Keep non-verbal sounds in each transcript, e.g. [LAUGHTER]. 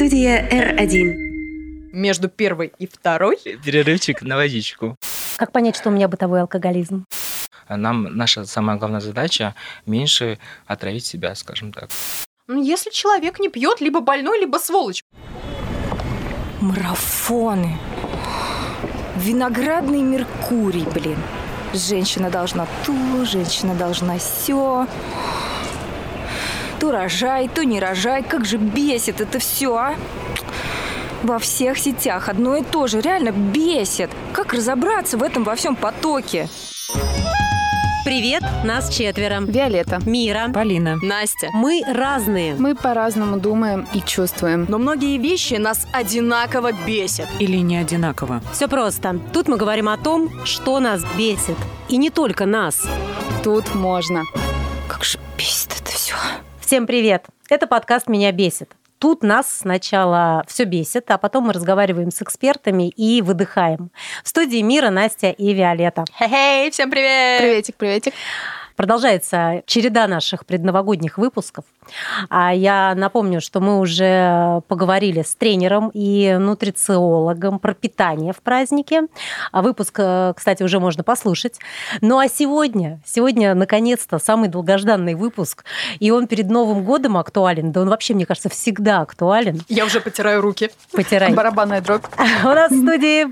Студия R1. Между первой и второй. Перерывчик на водичку. Как понять, что у меня бытовой алкоголизм? Нам наша самая главная задача меньше отравить себя, скажем так. Ну, если человек не пьет, либо больной, либо сволочь. Марафоны. Виноградный Меркурий, блин. Женщина должна то, женщина должна все. То рожай, то не рожай. Как же бесит это все, а? Во всех сетях одно и то же. Реально бесит. Как разобраться в этом во всем потоке? Привет, нас четверо. Виолетта. Мира. Полина. Настя. Мы разные. Мы по-разному думаем и чувствуем. Но многие вещи нас одинаково бесят. Или не одинаково. Все просто. Тут мы говорим о том, что нас бесит. И не только нас. Тут можно. Как же бесит это все. Всем привет! Это подкаст «Меня бесит». Тут нас сначала все бесит, а потом мы разговариваем с экспертами и выдыхаем. В студии Мира, Настя и Виолетта. Хей, всем привет! Приветик, приветик. Продолжается череда наших предновогодних выпусков. А я напомню, что мы уже поговорили с тренером и нутрициологом про питание в празднике. А выпуск, э, кстати, уже можно послушать. Ну а сегодня, сегодня, наконец-то, самый долгожданный выпуск. И он перед Новым годом актуален. Да он вообще, мне кажется, всегда актуален. Я уже потираю руки. Потирай. [LAUGHS] Барабанная дробь. [LAUGHS] У нас в студии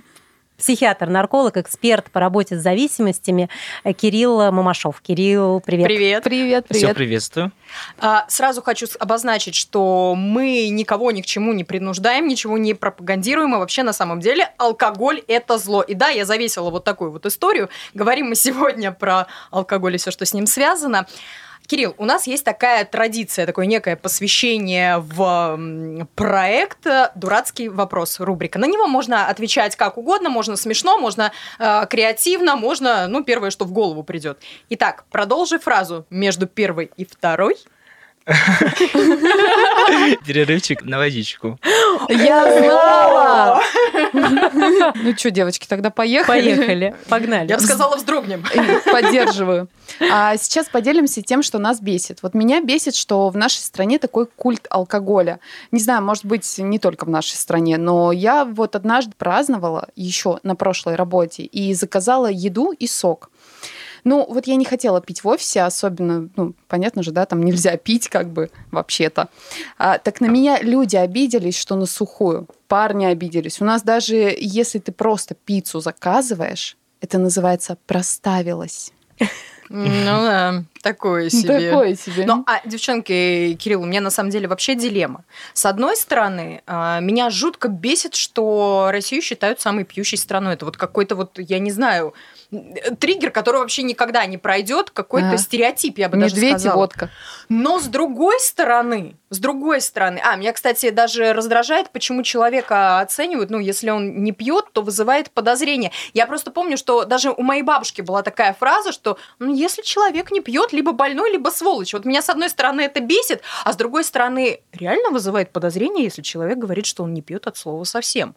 психиатр, нарколог, эксперт по работе с зависимостями Кирилл Мамашов. Кирилл, привет. Привет. Привет, Все привет. приветствую. А, сразу хочу обозначить, что мы никого ни к чему не принуждаем, ничего не пропагандируем, и вообще на самом деле алкоголь – это зло. И да, я завесила вот такую вот историю. Говорим мы сегодня про алкоголь и все, что с ним связано. Кирилл, у нас есть такая традиция, такое некое посвящение в проект э, «Дурацкий вопрос» рубрика. На него можно отвечать как угодно, можно смешно, можно э, креативно, можно, ну, первое, что в голову придет. Итак, продолжи фразу между первой и второй. [LAUGHS] Перерывчик на водичку. Я знала! [LAUGHS] Ну что, девочки, тогда поехали. Поехали, погнали. Я бы сказала, вздрогнем. Поддерживаю. А сейчас поделимся тем, что нас бесит. Вот меня бесит, что в нашей стране такой культ алкоголя. Не знаю, может быть, не только в нашей стране, но я вот однажды праздновала еще на прошлой работе и заказала еду и сок. Ну, вот я не хотела пить в офисе, особенно, ну, понятно же, да, там нельзя [LAUGHS] пить как бы вообще-то. А, так на меня люди обиделись, что на сухую. Парни обиделись. У нас даже если ты просто пиццу заказываешь, это называется проставилась. [LAUGHS] Ну да, такое себе. Такое себе. Ну, а, девчонки, Кирилл, у меня на самом деле вообще дилемма. С одной стороны, а, меня жутко бесит, что Россию считают самой пьющей страной. Это вот какой-то вот, я не знаю, триггер, который вообще никогда не пройдет, какой-то Ага. стереотип, я бы даже Медведь и сказала. водка. Но с другой стороны, с другой стороны, а, меня, кстати, даже раздражает, почему человека оценивают, ну, если он не пьет, то вызывает подозрение. Я просто помню, что даже у моей бабушки была такая фраза, что, ну, если человек не пьет, либо больной, либо сволочь. Вот меня, с одной стороны, это бесит, а с другой стороны, реально вызывает подозрение, если человек говорит, что он не пьет от слова совсем.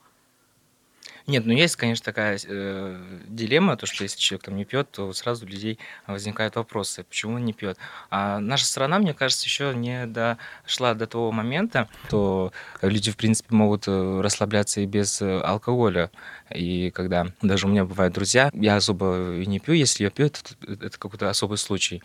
Нет, ну есть, конечно, такая э, дилемма, то, что если человек там не пьет, то сразу у людей возникают вопросы, почему он не пьет. А наша страна, мне кажется, еще не дошла до того момента, что люди, в принципе, могут э, расслабляться и без э, алкоголя. И когда даже у меня бывают друзья, я особо и не пью, если я пью, это, это какой-то особый случай.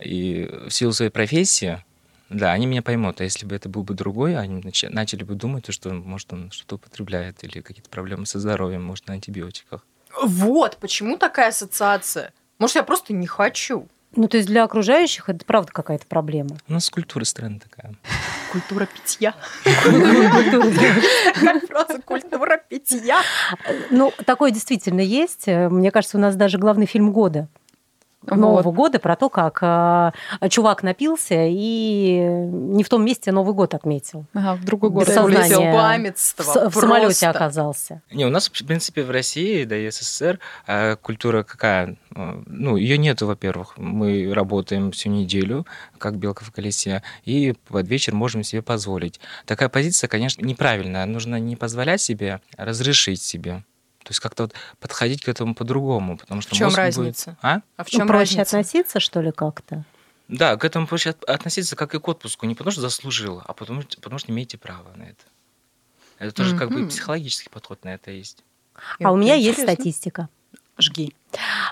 И в силу своей профессии, да, они меня поймут. А если бы это был бы другой, они нач- начали бы думать, что, может, он что-то употребляет или какие-то проблемы со здоровьем, может, на антибиотиках. Вот, почему такая ассоциация? Может, я просто не хочу. Ну, то есть для окружающих это правда какая-то проблема. У нас культура страны такая. Культура питья. Фраза культура питья. Ну, такое действительно есть. Мне кажется, у нас даже главный фильм года. Нового Вот. года про то, как э, чувак напился и не в том месте Новый год отметил. Ага, в другой Без город сознания. В, Беспамятство. с- в самолете оказался. Не, у нас, в принципе, в России, да и СССР, э, культура какая? Э, Ну, ее нету, во-первых. Мы работаем всю неделю, как белка в колесе, и под вечер можем себе позволить. Такая позиция, конечно, неправильная. Нужно не позволять себе, а разрешить себе. То есть как-то вот подходить к этому по-другому, потому что В чем мозг будет- разница? А? А в Ну, чем проще разница? относиться, что ли, как-то? Да, к этому проще от- относиться как и к отпуску. Не потому что заслужил, а потому, потому что имеете право на это. Это тоже как бы психологический подход на это есть. А у меня есть Интересно. статистика. Жги.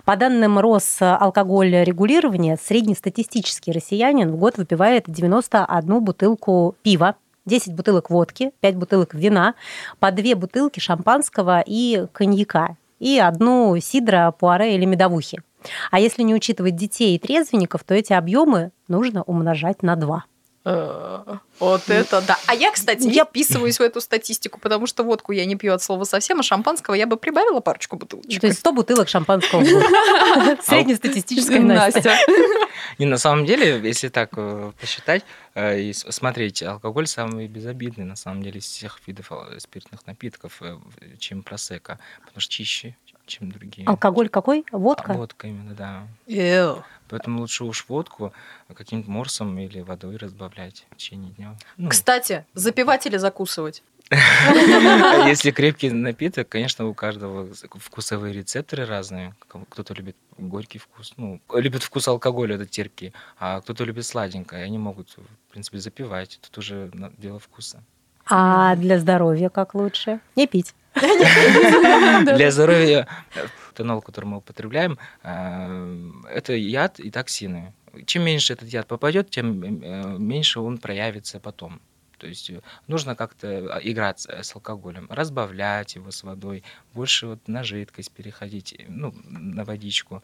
По данным Росалкогольрегулирования, среднестатистический россиянин в год выпивает 91 бутылку пива, 10 бутылок водки, 5 бутылок вина, по 2 бутылки шампанского и коньяка и одну сидра, пуаре или медовухи. А если не учитывать детей и трезвенников, то эти объемы нужно умножать на 2. Э, Вот это да. А я, кстати, Я- вписываюсь в эту статистику, потому что водку я не пью от слова совсем, а шампанского я бы прибавила парочку бутылочек. То есть 100 бутылок шампанского в год. [LAUGHS] Среднестатистическая Настя. [LAUGHS] Не, на самом деле, если так э, посчитать э, и смотреть, алкоголь самый безобидный, на самом деле, из всех видов ал- спиртных напитков, э, чем просека, потому что чище, чем другие. Алкоголь какой? А, Водка? Водка именно, да. Эу. Поэтому лучше уж водку каким-то морсом или водой разбавлять в течение дня. Ну, Кстати, запивать или закусывать? а если крепкий напиток, конечно, у каждого вкусовые рецепторы разные. Кто-то любит горький вкус, ну, любит вкус алкоголя, это терпкий, а кто-то любит сладенькое, и они могут, в принципе, запивать. Тут уже дело вкуса. А для здоровья как лучше? Не пить. Для здоровья э, этанол, который мы употребляем, э, это яд и токсины. Чем меньше этот яд попадет, тем э, меньше он проявится потом. То есть нужно как-то играть с алкоголем, разбавлять его с водой, больше вот на жидкость переходить, ну, на водичку,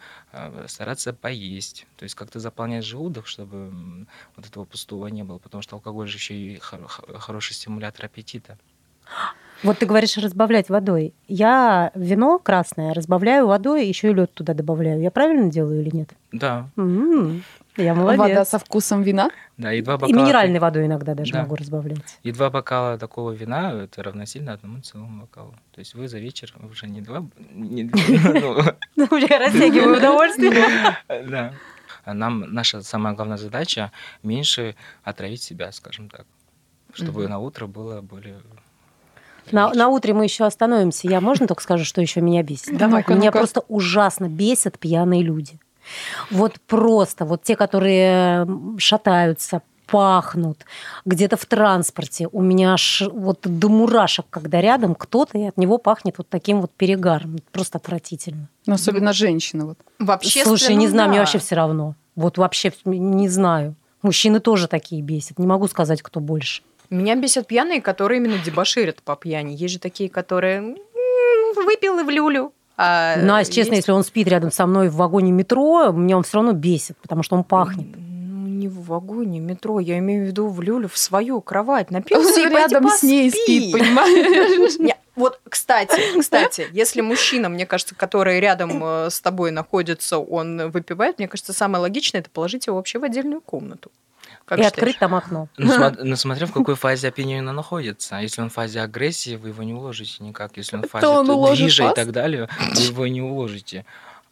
стараться поесть, то есть как-то заполнять желудок, чтобы вот этого пустого не было, потому что алкоголь же еще и хор- хо- хороший стимулятор аппетита. Вот ты говоришь разбавлять водой. Я вино красное разбавляю водой, еще и лед туда добавляю. Я правильно делаю или нет? Да, М, Я молодец. Вода со вкусом вина. да, и два И бокала. минеральной водой иногда даже Да. могу разбавлять. И два бокала такого вина это равносильно одному целому бокалу. То есть вы за вечер уже не два, не [LAUGHS] ну, Я растягиваю удовольствие. да. А Нам наша самая главная задача меньше отравить себя, скажем так, чтобы на утро было более. На, на утре мы еще остановимся. Я можно только скажу, что еще меня бесит? Давай, Меня ну-ка. просто ужасно бесят пьяные люди. Вот просто, вот те, которые шатаются, пахнут, где-то в транспорте. У меня аж вот до мурашек, когда рядом кто-то, и от него пахнет вот таким вот перегаром. Просто отвратительно. Но особенно женщины. Вот. Вообще, Слушай, не знаю, мне вообще все равно. Вот вообще не знаю. Мужчины тоже такие бесят. Не могу сказать, кто больше. Меня бесят пьяные, которые именно дебоширят по пьяни. Есть же такие, которые «М, выпил и в люлю. А Настя, честно, есть- если он спит рядом со мной в вагоне метро, меня он все равно бесит, потому что он пахнет. Ну, не в вагоне метро, я имею в виду в люлю, в свою кровать. Напился и пойди рядом с ней спит, понимаешь? Вот, кстати, кстати, если мужчина, мне кажется, который рядом э, с тобой находится, он выпивает, мне кажется, самое логичное это положить его вообще в отдельную комнату. Как и считаешь? открыть там окно. Ну, [LAUGHS] ну, смотря в какой фазе опьянения находится. Если он в фазе агрессии, вы его не уложите никак. Если он в фазе он движа и так далее, [LAUGHS] вы его не уложите.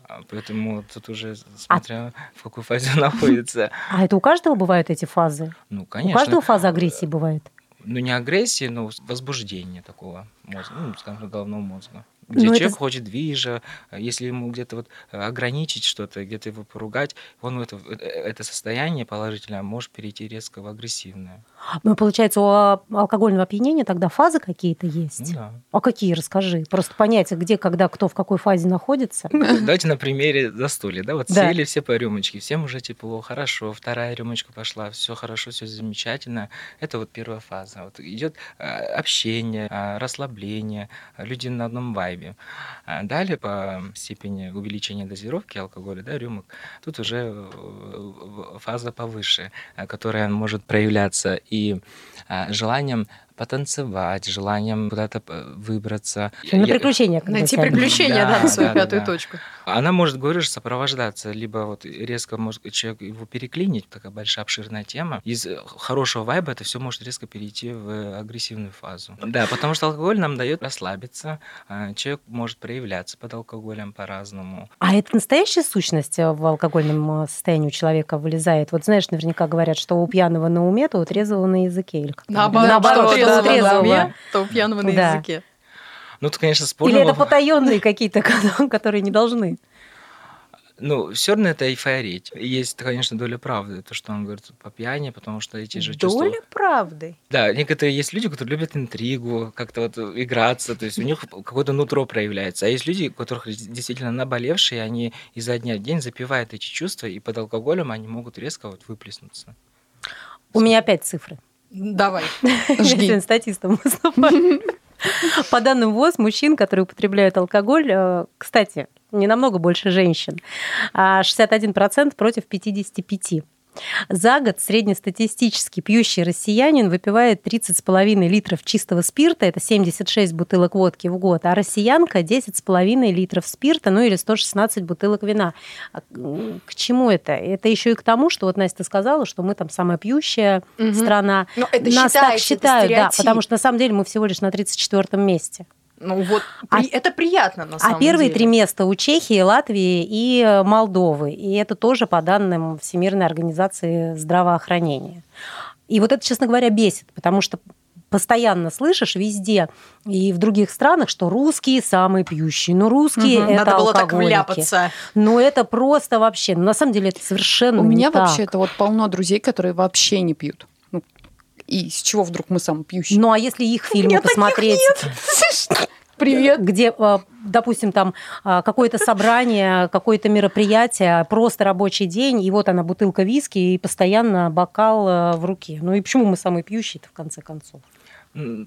А, Поэтому тут уже смотря в какой фазе он [LAUGHS] находится. А это у каждого бывают эти фазы? Ну, У конечно. каждого фаза агрессии бывает? Ну, не агрессии, но возбуждение такого мозга, ну, скажем головного мозга. Где Ну, это человек с- хочет движа, а если ему где-то вот э, ограничить что-то, где-то его поругать, он это, э, это состояние положительное может перейти резко в агрессивное. Ну, получается, у а- алкогольного опьянения тогда фазы какие-то Ну, есть? да. А какие, расскажи. Просто понять, где, когда, кто в какой фазе находится. Давайте на примере застолья, да, вот Да. сели все по рюмочке, всем уже тепло, хорошо, вторая рюмочка пошла, все хорошо, все замечательно. Это вот первая фаза. Вот идет э, общение, э, расслабление, э, люди на одном вайбе. А Далее по степени увеличения дозировки алкоголя, да, рюмок, тут уже э, фаза повыше, э, которая может проявляться. И э, желанием потанцевать, желанием куда-то э, выбраться. На Я- приключения. Найти приключения, да, Да, на свою да, пятую да. точку. Она может, говоришь, сопровождаться, либо вот резко может человек его переклинить, такая большая обширная тема. Из э, хорошего вайба это все может резко перейти в агрессивную фазу. Да, потому что алкоголь нам дает расслабиться, а, человек может проявляться под алкоголем по-разному. А это настоящая сущность э, в алкогольном состоянии у человека вылезает? Вот знаешь, наверняка говорят, что у пьяного на уме, то у трезвого на языке. Или как-то. Наоборот, что у трезвого. трезвого, то у пьяного на Да. языке. Ну, это, конечно, спорно. Или это потаенные какие-то, [LAUGHS] которые не должны. Ну, все равно это эйфория. Есть, конечно, доля правды, то, что он говорит по пьяни, потому что эти же чувства... Доля правды. Да, некоторые есть люди, которые любят интригу, как-то вот играться, то есть у них какое-то нутро проявляется. А есть люди, у которых действительно наболевшие, они изо дня в день запивают эти чувства, и под алкоголем они могут резко вот выплеснуться. У меня опять цифры. Давай. [LAUGHS] Я сегодня статистом выступаю. [LAUGHS] По данным ВОЗ, мужчин, которые употребляют алкоголь, э, кстати, не намного больше женщин, а 61% против 55%. За год среднестатистический пьющий россиянин выпивает 30,5 литров чистого спирта, это 76 бутылок водки в год, а россиянка 10,5 литров спирта, ну или 116 бутылок вина. А, к чему это? Это еще и к тому, что вот Настя сказала, что мы там самая пьющая угу. страна. Но это Нас так считают, да, потому что на самом деле мы всего лишь на 34 месте. Ну вот, а, это приятно на самом А первые деле. три места у Чехии, Латвии и э, Молдовы. И это тоже по данным Всемирной организации здравоохранения. И вот это, честно говоря, бесит, потому что постоянно слышишь везде и в других странах, что русские самые пьющие. Ну, русские угу. это Надо было так вляпаться. Ну, это просто вообще... На самом деле это совершенно У меня так. вообще это вот полно друзей, которые вообще не пьют. И с чего вдруг мы самые пьющие? Ну, а если их фильмы посмотреть... [LAUGHS] Привет. Где, э, допустим, там э, какое-то собрание, какое-то мероприятие, просто рабочий день, и вот она бутылка виски и постоянно бокал э, в руке. Ну и почему мы самые пьющие-то в конце концов?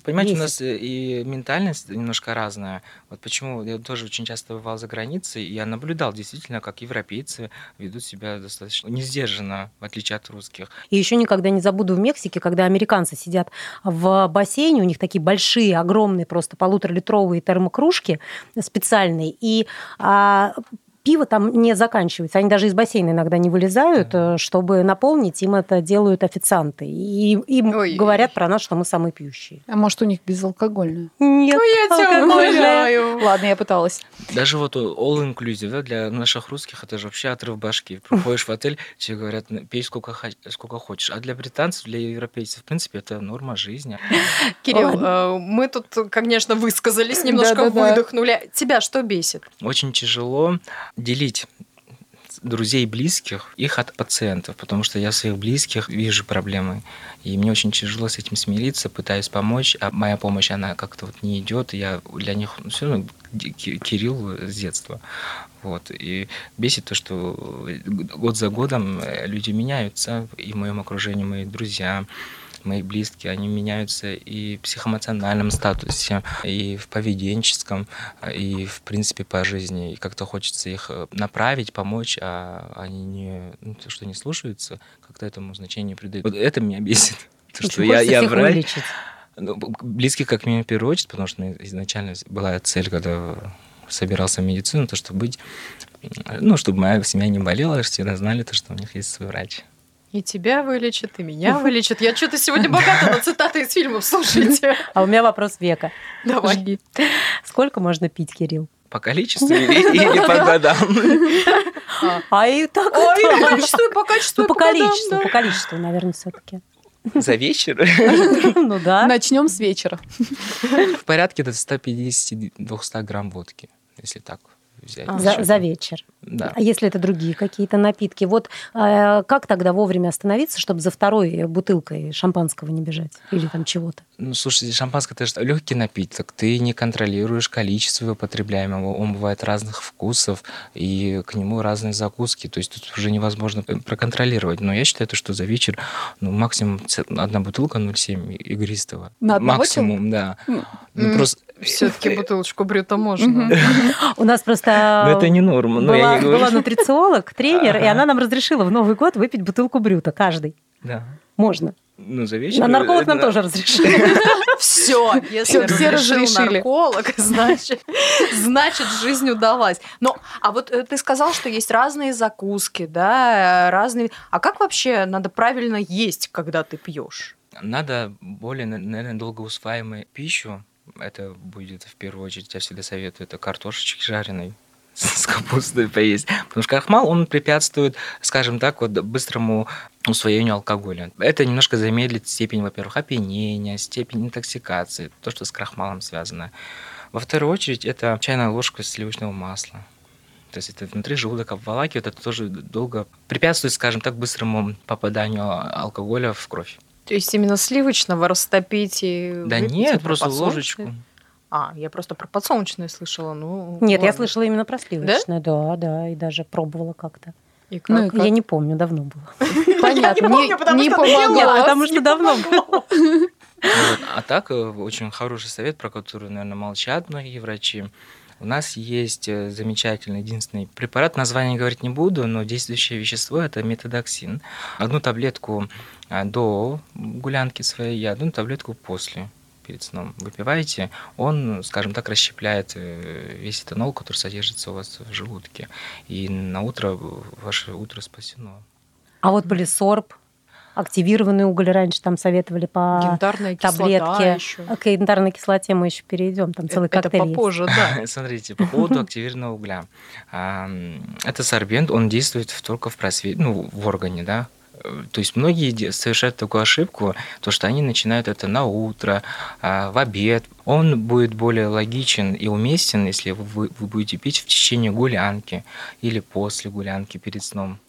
Понимаете, Бесит. у нас и ментальность немножко разная. Вот почему я тоже очень часто бывал за границей, и я наблюдал действительно, как европейцы ведут себя достаточно несдержанно, в отличие от русских. И еще никогда не забуду в Мексике, когда американцы сидят в бассейне, у них такие большие, огромные, просто полуторалитровые термокружки специальные, и а, пиво там не заканчивается. Они даже из бассейна иногда не вылезают, mm чтобы наполнить. Им это делают официанты. И им Ой. говорят про нас, что мы самые пьющие. А может, у них безалкогольное? Нет, ну, я тебя умоляю. Ладно, я пыталась. Даже вот all inclusive, да, для наших русских это же вообще отрыв башки. Приходишь в отель, тебе говорят, пей сколько, сколько хочешь. А для британцев, для европейцев, в принципе, это норма жизни. Кирилл, э, мы тут, конечно, высказались, немножко выдохнули. Тебя что бесит? Очень тяжело делить друзей близких, их от пациентов, потому что я своих близких вижу проблемы, и мне очень тяжело с этим смириться, пытаюсь помочь, а моя помощь, она как-то вот не идет, я для них ну, все равно Кирилл с детства. Вот. И бесит то, что год за годом люди меняются, и в моем окружении мои друзья, мои близкие, они меняются и в психоэмоциональном статусе, и в поведенческом, и в принципе по жизни. И как-то хочется их э, направить, помочь, а они не, ну, то, что не слушаются, как-то этому значение придают. Вот это меня бесит. [LAUGHS] То, что я, я врач. Ну, близких как минимум в первую очередь, потому что изначально была цель, когда собирался в медицину, то, чтобы быть, ну, чтобы моя семья не болела, все знали то, что у них есть свой врач. И тебя вылечат, и меня [LAUGHS] вылечат. Я что-то сегодня богата на цитаты из фильмов, слушайте. А у меня вопрос века. Давай. Жги. Сколько можно пить, Кирилл? По количеству или, по годам? А и так А и по количеству, и по качеству, Ну, по количеству, по количеству, наверное, все таки За вечер? [LAUGHS] Ну да. Начнем с вечера. В порядке до 150-200 грамм водки, если так взять. А, за, за вечер. Да. А если это другие какие-то напитки? Вот э, как тогда вовремя остановиться, чтобы за второй бутылкой шампанского не бежать или там чего-то? Ну, слушайте, шампанское это же легкий напиток, ты не контролируешь количество его потребляемого, он бывает разных вкусов, и к нему разные закуски, то есть тут уже невозможно проконтролировать. Но я считаю, что за вечер ну, максимум одна бутылка 0,7 игристого. На Максимум, человека? да. Ну, просто все-таки бутылочку брюта можно. У нас просто Но это не норма. была, не была нутрициолог, тренер, и она нам разрешила в Новый год выпить бутылку брюта каждый. Да. Можно. Ну, за вечер. А нарколог нам тоже разрешил. [LAUGHS] Все, если все разрешил разрешили. нарколог, [LAUGHS] значит, значит, жизнь удалась. Но, а вот э, ты сказал, что есть разные закуски, да, разные. А как вообще надо правильно есть, когда ты пьешь? Надо более, на- наверное, долгоусваиваемую пищу. Это будет в первую очередь, я всегда советую, это картошечки жареной [LAUGHS] с капустой поесть. Потому что крахмал, он препятствует, скажем так, вот быстрому усвоению алкоголя. Это немножко замедлит степень, во-первых, опьянения, степень интоксикации, то, что с крахмалом связано. Во вторую очередь, это чайная ложка сливочного масла. То есть это внутри желудок обволакивает, это тоже долго препятствует, скажем так, быстрому попаданию алкоголя в кровь. То есть именно сливочного растопить и Да выпить, нет, просто ложечку. А, я просто про подсолнечное слышала. Ну, Нет, я ладно. слышала именно про сливочное. Да, да, и даже пробовала как-то. И как? Ну и как? Я не помню, давно было. [LAUGHS] Понятно, помню, не, пила. потому что давно было. [LAUGHS] Вот. А так, э, очень хороший совет, про который, наверное, молчат многие врачи. У нас есть э, замечательный единственный препарат, название говорить не буду, но действующее вещество – это метадоксин. Одну таблетку до гулянки своей и одну таблетку после перед сном выпиваете, он, скажем так, расщепляет э, весь этанол, который содержится у вас в желудке. И на утро ваше утро спасено. А вот полисорб, активированный уголь раньше там советовали по кислота таблетке. еще. К янтарной кислоте мы еще перейдем, там целый Это коктейль есть. попозже, да. [LAUGHS] Смотрите, по поводу активированного угля. А, Это сорбент, он действует только в просвете, ну, в органе, да. Э, То есть многие совершают такую ошибку, то что они начинают это на утро, а, в обед. Он будет более логичен и уместен, если вы, вы будете пить в течение гулянки или после гулянки перед сном.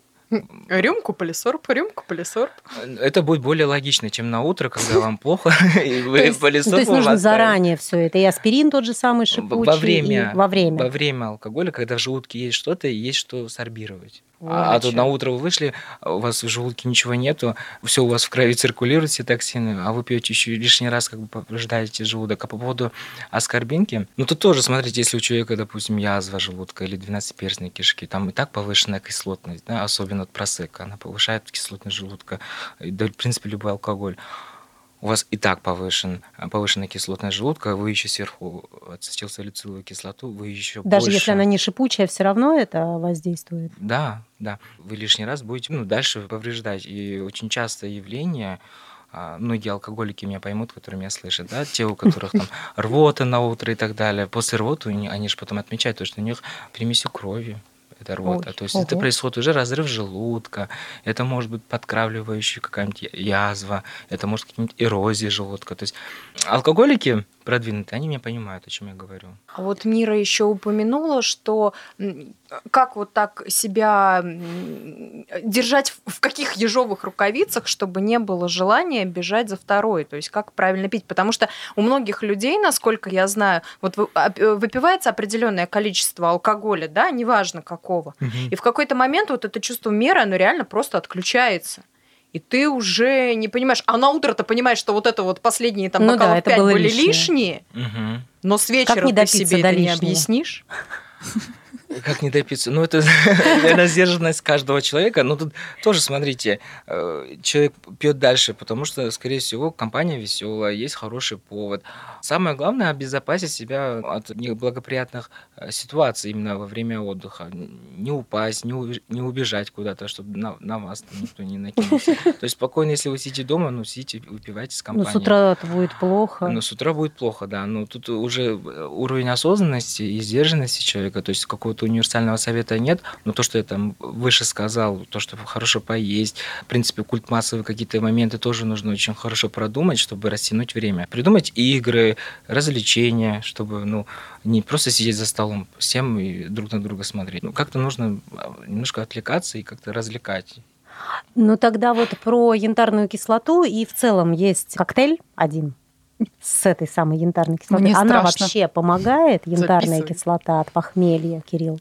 Рюмку полисорб, рюмку полисорб. Это будет более логично, чем на утро, когда вам плохо, [LAUGHS] и вы есть, по лесу то есть нужно заранее все это. И аспирин тот же самый шипучий. во время, во время. во время алкоголя, когда в желудке есть что-то, и есть что сорбировать. А, а тут на утро вы вышли, у вас в желудке ничего нету, все у вас в крови циркулируют все токсины, а вы пьете еще лишний раз, как бы повреждаете желудок. А по поводу аскорбинки, ну тут тоже, смотрите, если у человека, допустим, язва желудка или двенадцатиперстные кишки, там и так повышенная кислотность, да, особенно от просека, она повышает кислотность желудка, и, да, в принципе, любой алкоголь у вас и так повышен, повышенная кислотность желудка, вы еще сверху ацетилсалициловую кислоту, вы еще Даже больше... если она не шипучая, все равно это воздействует. Да, да. Вы лишний раз будете ну, дальше повреждать. И очень часто явление, а, многие алкоголики меня поймут, которые меня слышат, да, те, у которых там [LAUGHS] рвота на утро и так далее. После рвоты они, они же потом отмечают, то, что у них примесью крови. Это рвота. Ой, то есть это ого. происходит уже разрыв желудка, это может быть подкравливающая какая-нибудь язва, это может какие-нибудь эрозии желудка. То есть алкоголики продвинутые, они меня понимают, о чем я говорю. А вот Мира еще упомянула, что как вот так себя держать в- каких ежовых рукавицах, чтобы не было желания бежать за второй. То есть как правильно пить. Потому что у многих людей, насколько я знаю, вот оп- э, выпивается определенное количество алкоголя, да, неважно какого. И в какой-то момент вот это чувство меры, оно реально просто отключается. И ты уже не понимаешь. А на утро ты понимаешь, что вот это вот последние там Ну да, бокалов пять было были лишнее. лишние. Мгм. Но с вечера не ты себе до это не объяснишь. [LAUGHS] Как не допиться? Ну, это, [LAUGHS] наверное, сдержанность каждого человека. Но тут тоже, смотрите, э, человек пьет дальше, потому что, скорее всего, компания веселая, есть хороший повод. Самое главное – обезопасить себя от неблагоприятных э, ситуаций именно во время отдыха. Не упасть, не, у- не убежать куда-то, чтобы на, на вас никто не накинулся. [LAUGHS] То есть спокойно, если вы сидите дома, ну, сидите, выпивайте с Ну, компанией. с утра будет плохо. Но с утра будет плохо, да. Но тут уже уровень осознанности и сдержанности человека, то есть какого-то универсального совета нет, но то, что я там выше сказал, то, что хорошо поесть, в принципе, культ массовые какие-то моменты тоже нужно очень хорошо продумать, чтобы растянуть время. Придумать игры, развлечения, чтобы, ну, не просто сидеть за столом всем и друг на друга смотреть. Ну, как-то нужно а, немножко отвлекаться и как-то развлекать. Ну тогда вот про янтарную кислоту и в целом есть коктейль один с этой самой янтарной кислотой. Мне Она страшно. вообще помогает, янтарная Записывай. кислота от похмелья, Кирилл?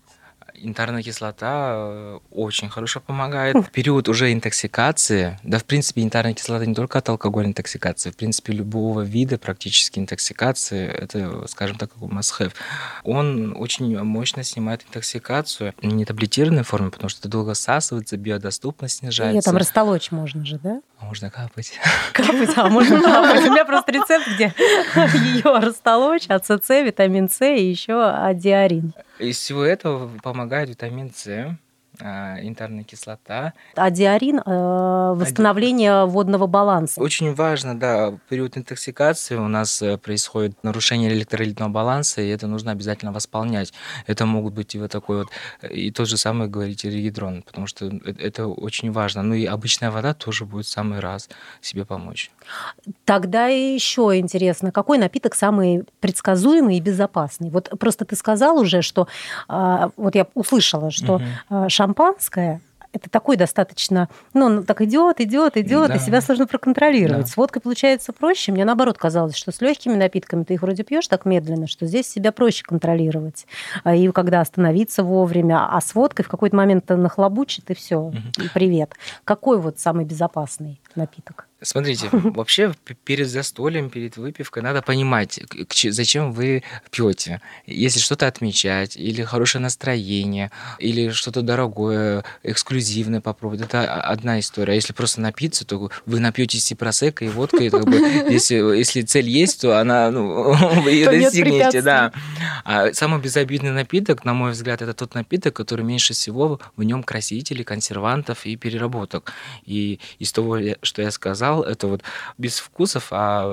Янтарная кислота э, очень хорошо помогает. В период уже интоксикации, да, в принципе, янтарная кислота не только от алкогольной интоксикации, в принципе, любого вида практически интоксикации, это, скажем так, как must-have. Он очень мощно снимает интоксикацию, не таблетированной форме, потому что это долго всасывается, биодоступность снижается. Ее там растолочь можно же, да? А Можно капать. [LAUGHS] Капать, а можно капать. У меня просто рецепт, где [LAUGHS] ее растолочь, АЦЦ, витамин С и еще адиарин. Из всего этого помогает витамин С. а, янтарная кислота. Адиарин э, восстановление водного баланса. Очень важно, да, в период интоксикации у нас э, происходит нарушение электролитного баланса, и это нужно обязательно восполнять. Это могут быть и вот такой вот, и тот же самый, говорите, регидрон, потому что э- это очень важно. Ну и обычная вода тоже будет в самый раз себе помочь. Тогда еще интересно, какой напиток самый предсказуемый и безопасный? Вот просто ты сказал уже, что а, вот я услышала, что Мгм. а, шампанское это такой достаточно, ну, он так идет, идет, идет, Да. и себя сложно проконтролировать. Да. С водкой получается проще. Мне наоборот казалось, что с легкими напитками ты их вроде пьешь так медленно, что здесь себя проще контролировать. А, И когда остановиться вовремя, а с водкой в какой-то момент нахлобучит, и все, Мгм. и привет. Какой вот самый безопасный напиток? Смотрите, [LAUGHS] вообще перед застольем, перед выпивкой надо понимать, зачем вы пьете. Если что-то отмечать, или хорошее настроение, или что-то дорогое, эксклюзивное попробовать, это одна история. А если просто напиться, то вы напьетесь и просекко, и водкой. Как бы, [LAUGHS] если, если цель есть, то она, ну, [LAUGHS] вы ее достигнете. Да. А самый безобидный напиток, на мой взгляд, это тот напиток, который меньше всего в нем красителей, консервантов и переработок. И из того, что я сказал, это вот без вкусов, а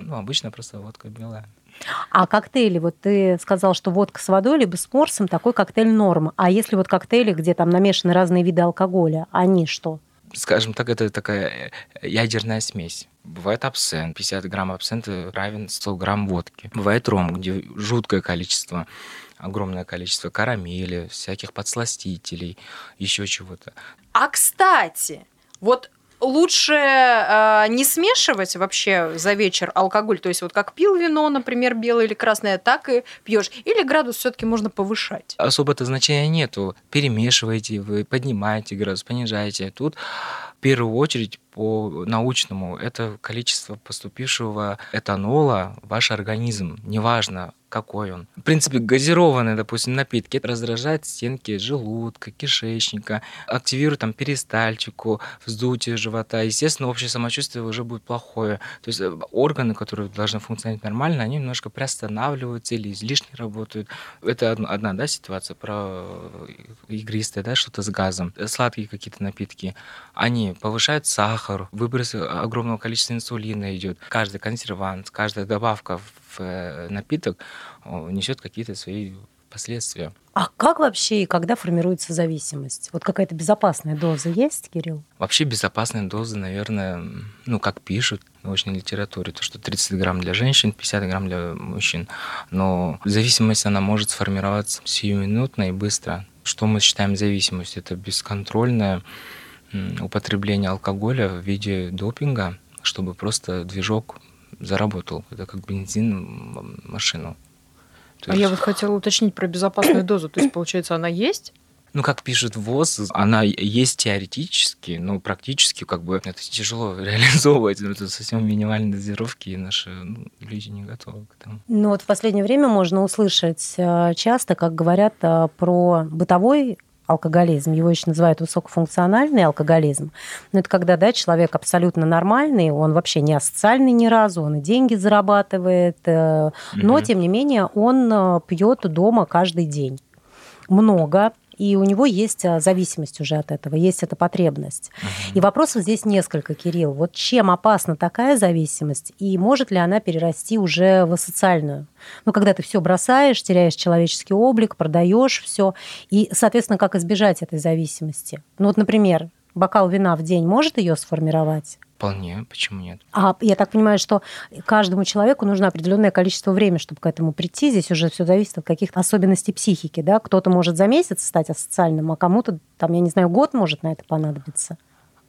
ну, обычно просто водка белая. А коктейли, вот ты сказал, что водка с водой либо с морсом, такой коктейль норма. А если вот коктейли, где там намешаны разные виды алкоголя, они что? Скажем так, это такая ядерная смесь. Бывает абсент, 50 грамм абсента равен 100 грамм водки. Бывает ром, где жуткое количество, огромное количество карамели, всяких подсластителей, еще чего-то. А кстати, вот лучше э, не смешивать вообще за вечер алкоголь, то есть вот как пил вино, например, белое или красное, так и пьешь. Или градус все-таки можно повышать. особо-то значения нету. Перемешиваете вы, поднимаете градус, понижаете. Тут в первую очередь по научному это количество поступившего этанола в ваш организм. Неважно, какой он. В принципе, газированные, допустим, напитки это раздражает стенки желудка, кишечника, активирует там перистальтику, вздутие живота. Естественно, общее самочувствие уже будет плохое. То есть э, органы, которые должны функционировать нормально, они немножко приостанавливаются или излишне работают. Это одна, одна, да, ситуация про игристое, да, что-то с газом. Сладкие какие-то напитки, они повышают сахар, выброс огромного количества инсулина идет. Каждый консервант, каждая добавка в э, напиток несет какие-то свои последствия. А как вообще и когда формируется зависимость? Вот какая-то безопасная доза есть, Кирилл? Вообще безопасная доза, наверное, ну, как пишут в научной литературе, то, что 30 грамм для женщин, 50 грамм для мужчин. Но зависимость, она может сформироваться сиюминутно и быстро. Что мы считаем зависимостью? Это бесконтрольное употребление алкоголя в виде допинга, чтобы просто движок заработал. Это как бензин машину. То А я вот хотела уточнить про безопасную дозу. То есть, получается, она есть? Ну, как пишет ВОЗ, она есть теоретически, но практически как бы это тяжело [LAUGHS] реализовывать. Ну, Это совсем минимальные дозировки, и наши ну, люди не готовы к этому. Ну вот в последнее время можно услышать э, часто, как говорят э, про бытовой алкоголизм, его еще называют высокофункциональный алкоголизм. Но это когда да, человек абсолютно нормальный, он вообще не асоциальный ни разу, он и деньги зарабатывает, э, но Мгм. тем не менее он э, пьет дома каждый день много, и у него есть а, зависимость уже от этого, есть эта потребность. И вопросов здесь несколько, Кирилл. Вот чем опасна такая зависимость, и может ли она перерасти уже в асоциальную? Ну, когда ты все бросаешь, теряешь человеческий облик, продаешь все, и, соответственно, как избежать этой зависимости? Ну, вот, например, бокал вина в день может ее сформировать? Вполне, почему нет? А я так понимаю, что каждому человеку нужно определенное количество времени, чтобы к этому прийти. Здесь уже все зависит от каких-то особенностей психики. Да? Кто-то может за месяц стать асоциальным, а кому-то, там, я не знаю, год может на это понадобиться.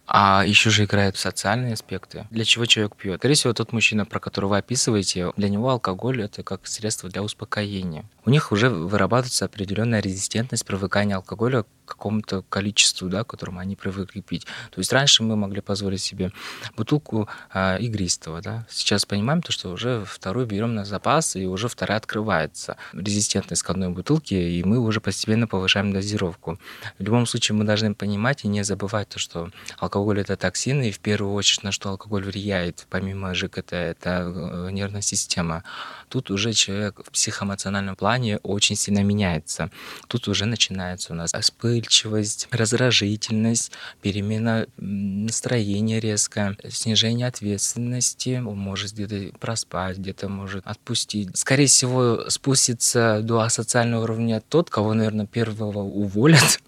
А еще же играют социальные аспекты. Для чего человек пьет? Скорее всего, тот мужчина, про которого вы описываете, для него алкоголь это как средство для успокоения. У них уже вырабатывается определенная резистентность привыкания алкоголя какому-то количеству, да, которому они привыкли пить. То есть раньше мы могли позволить себе бутылку а, игристого, да. Сейчас понимаем то, что уже вторую берем на запас, и уже вторая открывается. Резистентность к одной бутылке, и мы уже постепенно повышаем дозировку. В любом случае мы должны понимать и не забывать то, что алкоголь это токсин, и в первую очередь на что алкоголь влияет, помимо ЖКТ, это э, нервная система. Тут уже человек в психоэмоциональном плане очень сильно меняется. Тут уже начинается у нас оспы, вспыльчивость, раздражительность, перемена настроения резко, снижение ответственности, он может где-то проспать, где-то может отпустить. Скорее всего, спустится до асоциального уровня тот, кого, наверное, первого уволят,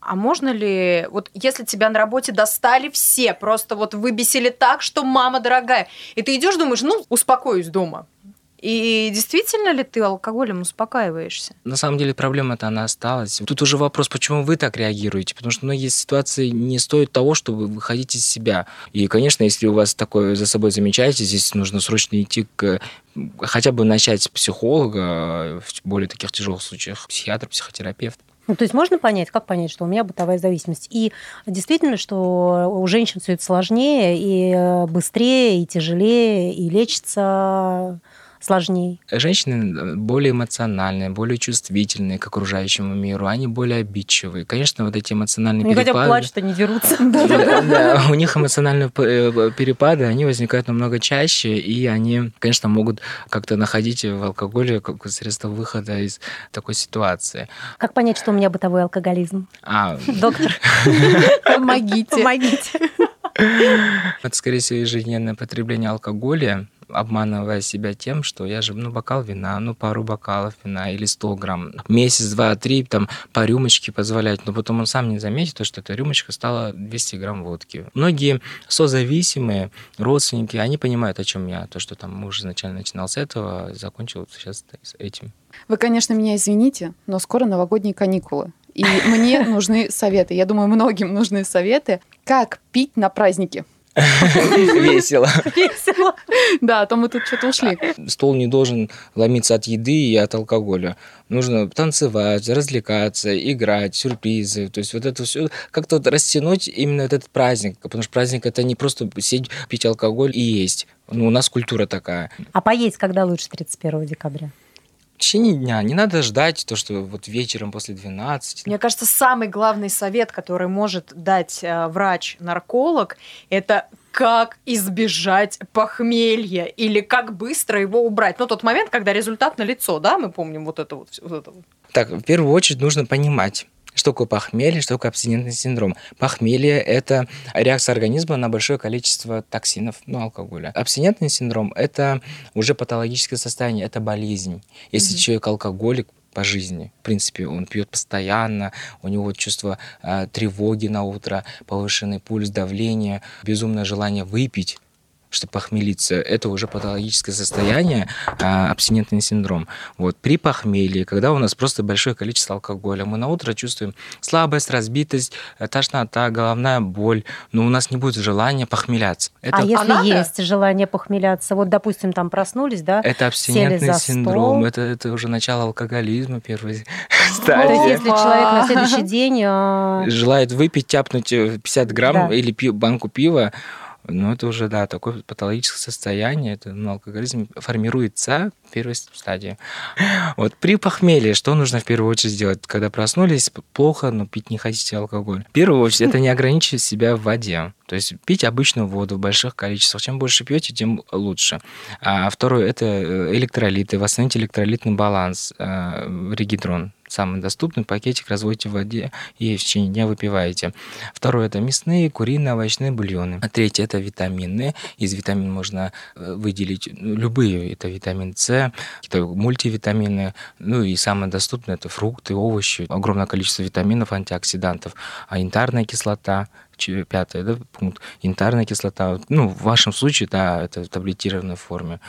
А можно ли, вот если тебя на работе достали все, просто вот выбесили так, что мама дорогая, и ты идешь, думаешь, ну, успокоюсь дома. И действительно ли ты алкоголем успокаиваешься? На самом деле проблема-то она осталась. Тут уже вопрос, почему вы так реагируете, потому что многие ситуации не стоят того, чтобы выходить из себя. И, конечно, если у вас такое за собой замечаете, здесь нужно срочно идти к хотя бы начать с психолога, в более таких тяжелых случаях, психиатр, психотерапевт. Ну, то есть можно понять, как понять, что у меня бытовая зависимость? И действительно, что у женщин все это сложнее и быстрее, и тяжелее, и лечится сложнее? Женщины более эмоциональные, более чувствительные к окружающему миру, они более обидчивые. Конечно, вот эти эмоциональные они перепады... хотя плачут, они дерутся. Да, [LAUGHS] у них эмоциональные э, перепады, они возникают намного чаще, и они, конечно, могут как-то находить в алкоголе как средство выхода из такой ситуации. Как понять, что у меня бытовой алкоголизм? А... Доктор, [LAUGHS] помогите. Помогите. Это, скорее всего, ежедневное потребление алкоголя, обманывая себя тем, что я же, ну, бокал вина, ну, пару бокалов вина или 100 грамм. Месяц, два, три, там, по рюмочке позволять, но потом он сам не заметит, что эта рюмочка стала 200 грамм водки. Многие созависимые родственники, они понимают, о чем я, то, что там муж изначально начинал с этого, закончил сейчас с этим. Вы, конечно, меня извините, но скоро новогодние каникулы. И мне нужны советы. Я думаю, многим нужны советы, как пить на празднике. Весело. Весело. Да, а то мы тут что-то ушли. Стол не должен ломиться от еды и от алкоголя. Нужно танцевать, развлекаться, играть, сюрпризы. То есть вот это все как-то вот растянуть именно этот праздник. Потому что праздник это не просто сидеть, пить алкоголь и есть. Ну, у нас культура такая. А поесть когда лучше 31 декабря? Течение дня. Не надо ждать то, что вот вечером после 12. Мне кажется, самый главный совет, который может дать э, врач-нарколог, это как избежать похмелья или как быстро его убрать. Ну, тот момент, когда результат на лицо, да, мы помним вот это вот. вот это вот. Так, в первую очередь нужно понимать, что такое похмелье, что такое абстинентный синдром? Похмелье – это реакция организма на большое количество токсинов, ну, алкоголя. Абстинентный синдром – это уже патологическое состояние, это болезнь. Если mm-hmm. человек алкоголик, по жизни. В принципе, он пьет постоянно, у него чувство э, тревоги на утро, повышенный пульс, давление, безумное желание выпить чтобы похмелиться, это уже патологическое состояние, а, абстинентный синдром. Вот. При похмелье, когда у нас просто большое количество алкоголя, мы на утро чувствуем слабость, разбитость, э, тошнота, головная боль, но у нас не будет желания похмеляться. Это... А если а есть желание похмеляться, вот, допустим, там проснулись, да? Это абстинентный синдром, это, это уже начало алкоголизма, первой [LAUGHS] стадии. То есть, если человек на следующий день... А, Желает выпить, тяпнуть 50 э, грамм да. или банку пива, ну, это уже, да, такое патологическое состояние, это ну, алкоголизм формируется в первой стадии. Вот при похмелье что нужно в первую очередь сделать? Когда проснулись, плохо, но пить не хотите алкоголь. В первую очередь, это не ограничивать себя в воде. То есть пить обычную воду в больших количествах. Чем больше пьете, тем лучше. А второе – это э, электролиты. Восстановить электролитный баланс, э, регидрон самый доступный пакетик разводите в воде и в течение дня выпиваете. Второе – это мясные, куриные, овощные бульоны. А третье – это витамины. Из витамин можно э, выделить любые. Это витамин С, какие-то мультивитамины. Ну и самое доступное – это фрукты, овощи. Огромное количество витаминов, антиоксидантов. А янтарная кислота, пятое, да, пункт, янтарная кислота. Ну, в вашем случае, да, это в таблетированной форме.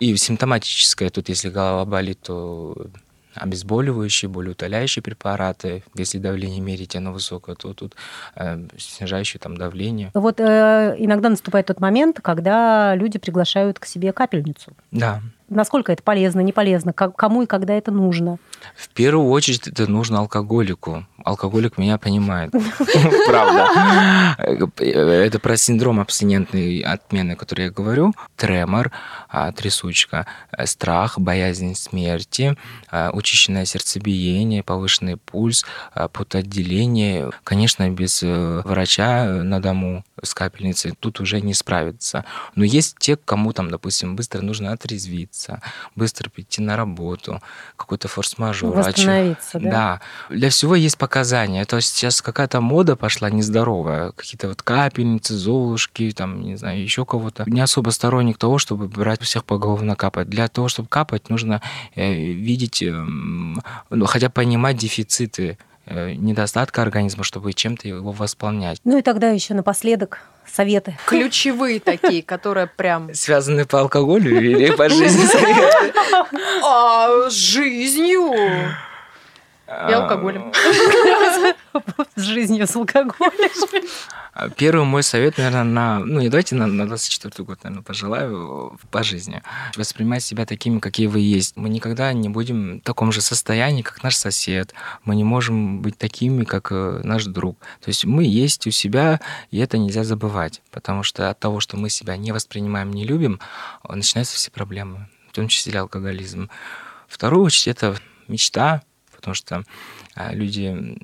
И симптоматическое, тут если голова болит, то обезболивающие, болеутоляющие препараты. Если давление мерить, оно высокое, то тут э, снижающее там давление. Вот э, иногда наступает тот момент, когда люди приглашают к себе капельницу. Да. Насколько это полезно, не полезно, кому и когда это нужно? В первую очередь это нужно алкоголику. Алкоголик меня понимает. [LAUGHS] Правда. Это про синдром абстинентной отмены, который я говорю. Тремор, а, трясучка, э, страх, боязнь смерти, а, учащенное сердцебиение, повышенный пульс, а, потоотделение. Конечно, без э, врача на дому с капельницей тут уже не справиться. Но есть те, кому там, допустим, быстро нужно отрезвиться, выспаться, быстро прийти на работу, какой-то форс-мажор. а Восстановиться, да? Да. Для всего есть показания. То есть сейчас какая-то мода пошла нездоровая. Какие-то вот капельницы, золушки, там, не знаю, еще кого-то. Не особо сторонник того, чтобы брать всех поголовно капать. Для того, чтобы капать, нужно э, видеть, эм, ну, хотя понимать дефициты э, недостатка организма, чтобы чем-то его восполнять. Ну и тогда еще напоследок советы. Ключевые такие, которые прям... Связаны по алкоголю или по жизни? А, с жизнью! И алкоголем. С жизнью с алкоголем. Первый мой совет, наверное, на... Ну, не давайте на, на 24 год, наверное, пожелаю по жизни. Воспринимать себя такими, какие вы есть. Мы никогда не будем в таком же состоянии, как наш сосед. Мы не можем быть такими, как э, наш друг. То есть мы есть у себя, и это нельзя забывать. Потому что от того, что мы себя не воспринимаем, не любим, начинаются все проблемы, в том числе алкоголизм. В первую очередь это мечта, потому что люди м,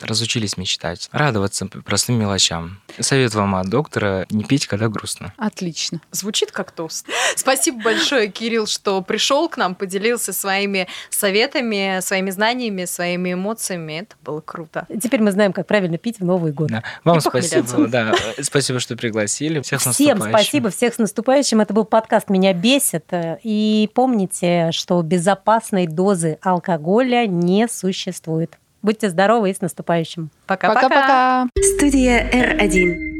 разучились мечтать, радоваться простым мелочам. Совет вам от доктора не пить, когда грустно. Отлично. Звучит как тост. [LAUGHS] Спасибо большое, Кирилл, что пришел к нам, поделился своими советами, своими знаниями, своими эмоциями. Это было круто. Теперь мы знаем, как правильно пить в Новый год. Да. Вам И спасибо, да, [LAUGHS] спасибо, что пригласили. Всех с Всем наступающим. спасибо, всех с наступающим. Это был подкаст «Меня бесит». И помните, что безопасной дозы алкоголя не существует. Будьте здоровы и с наступающим. Пока-пока. Пока-пока. Студия R1.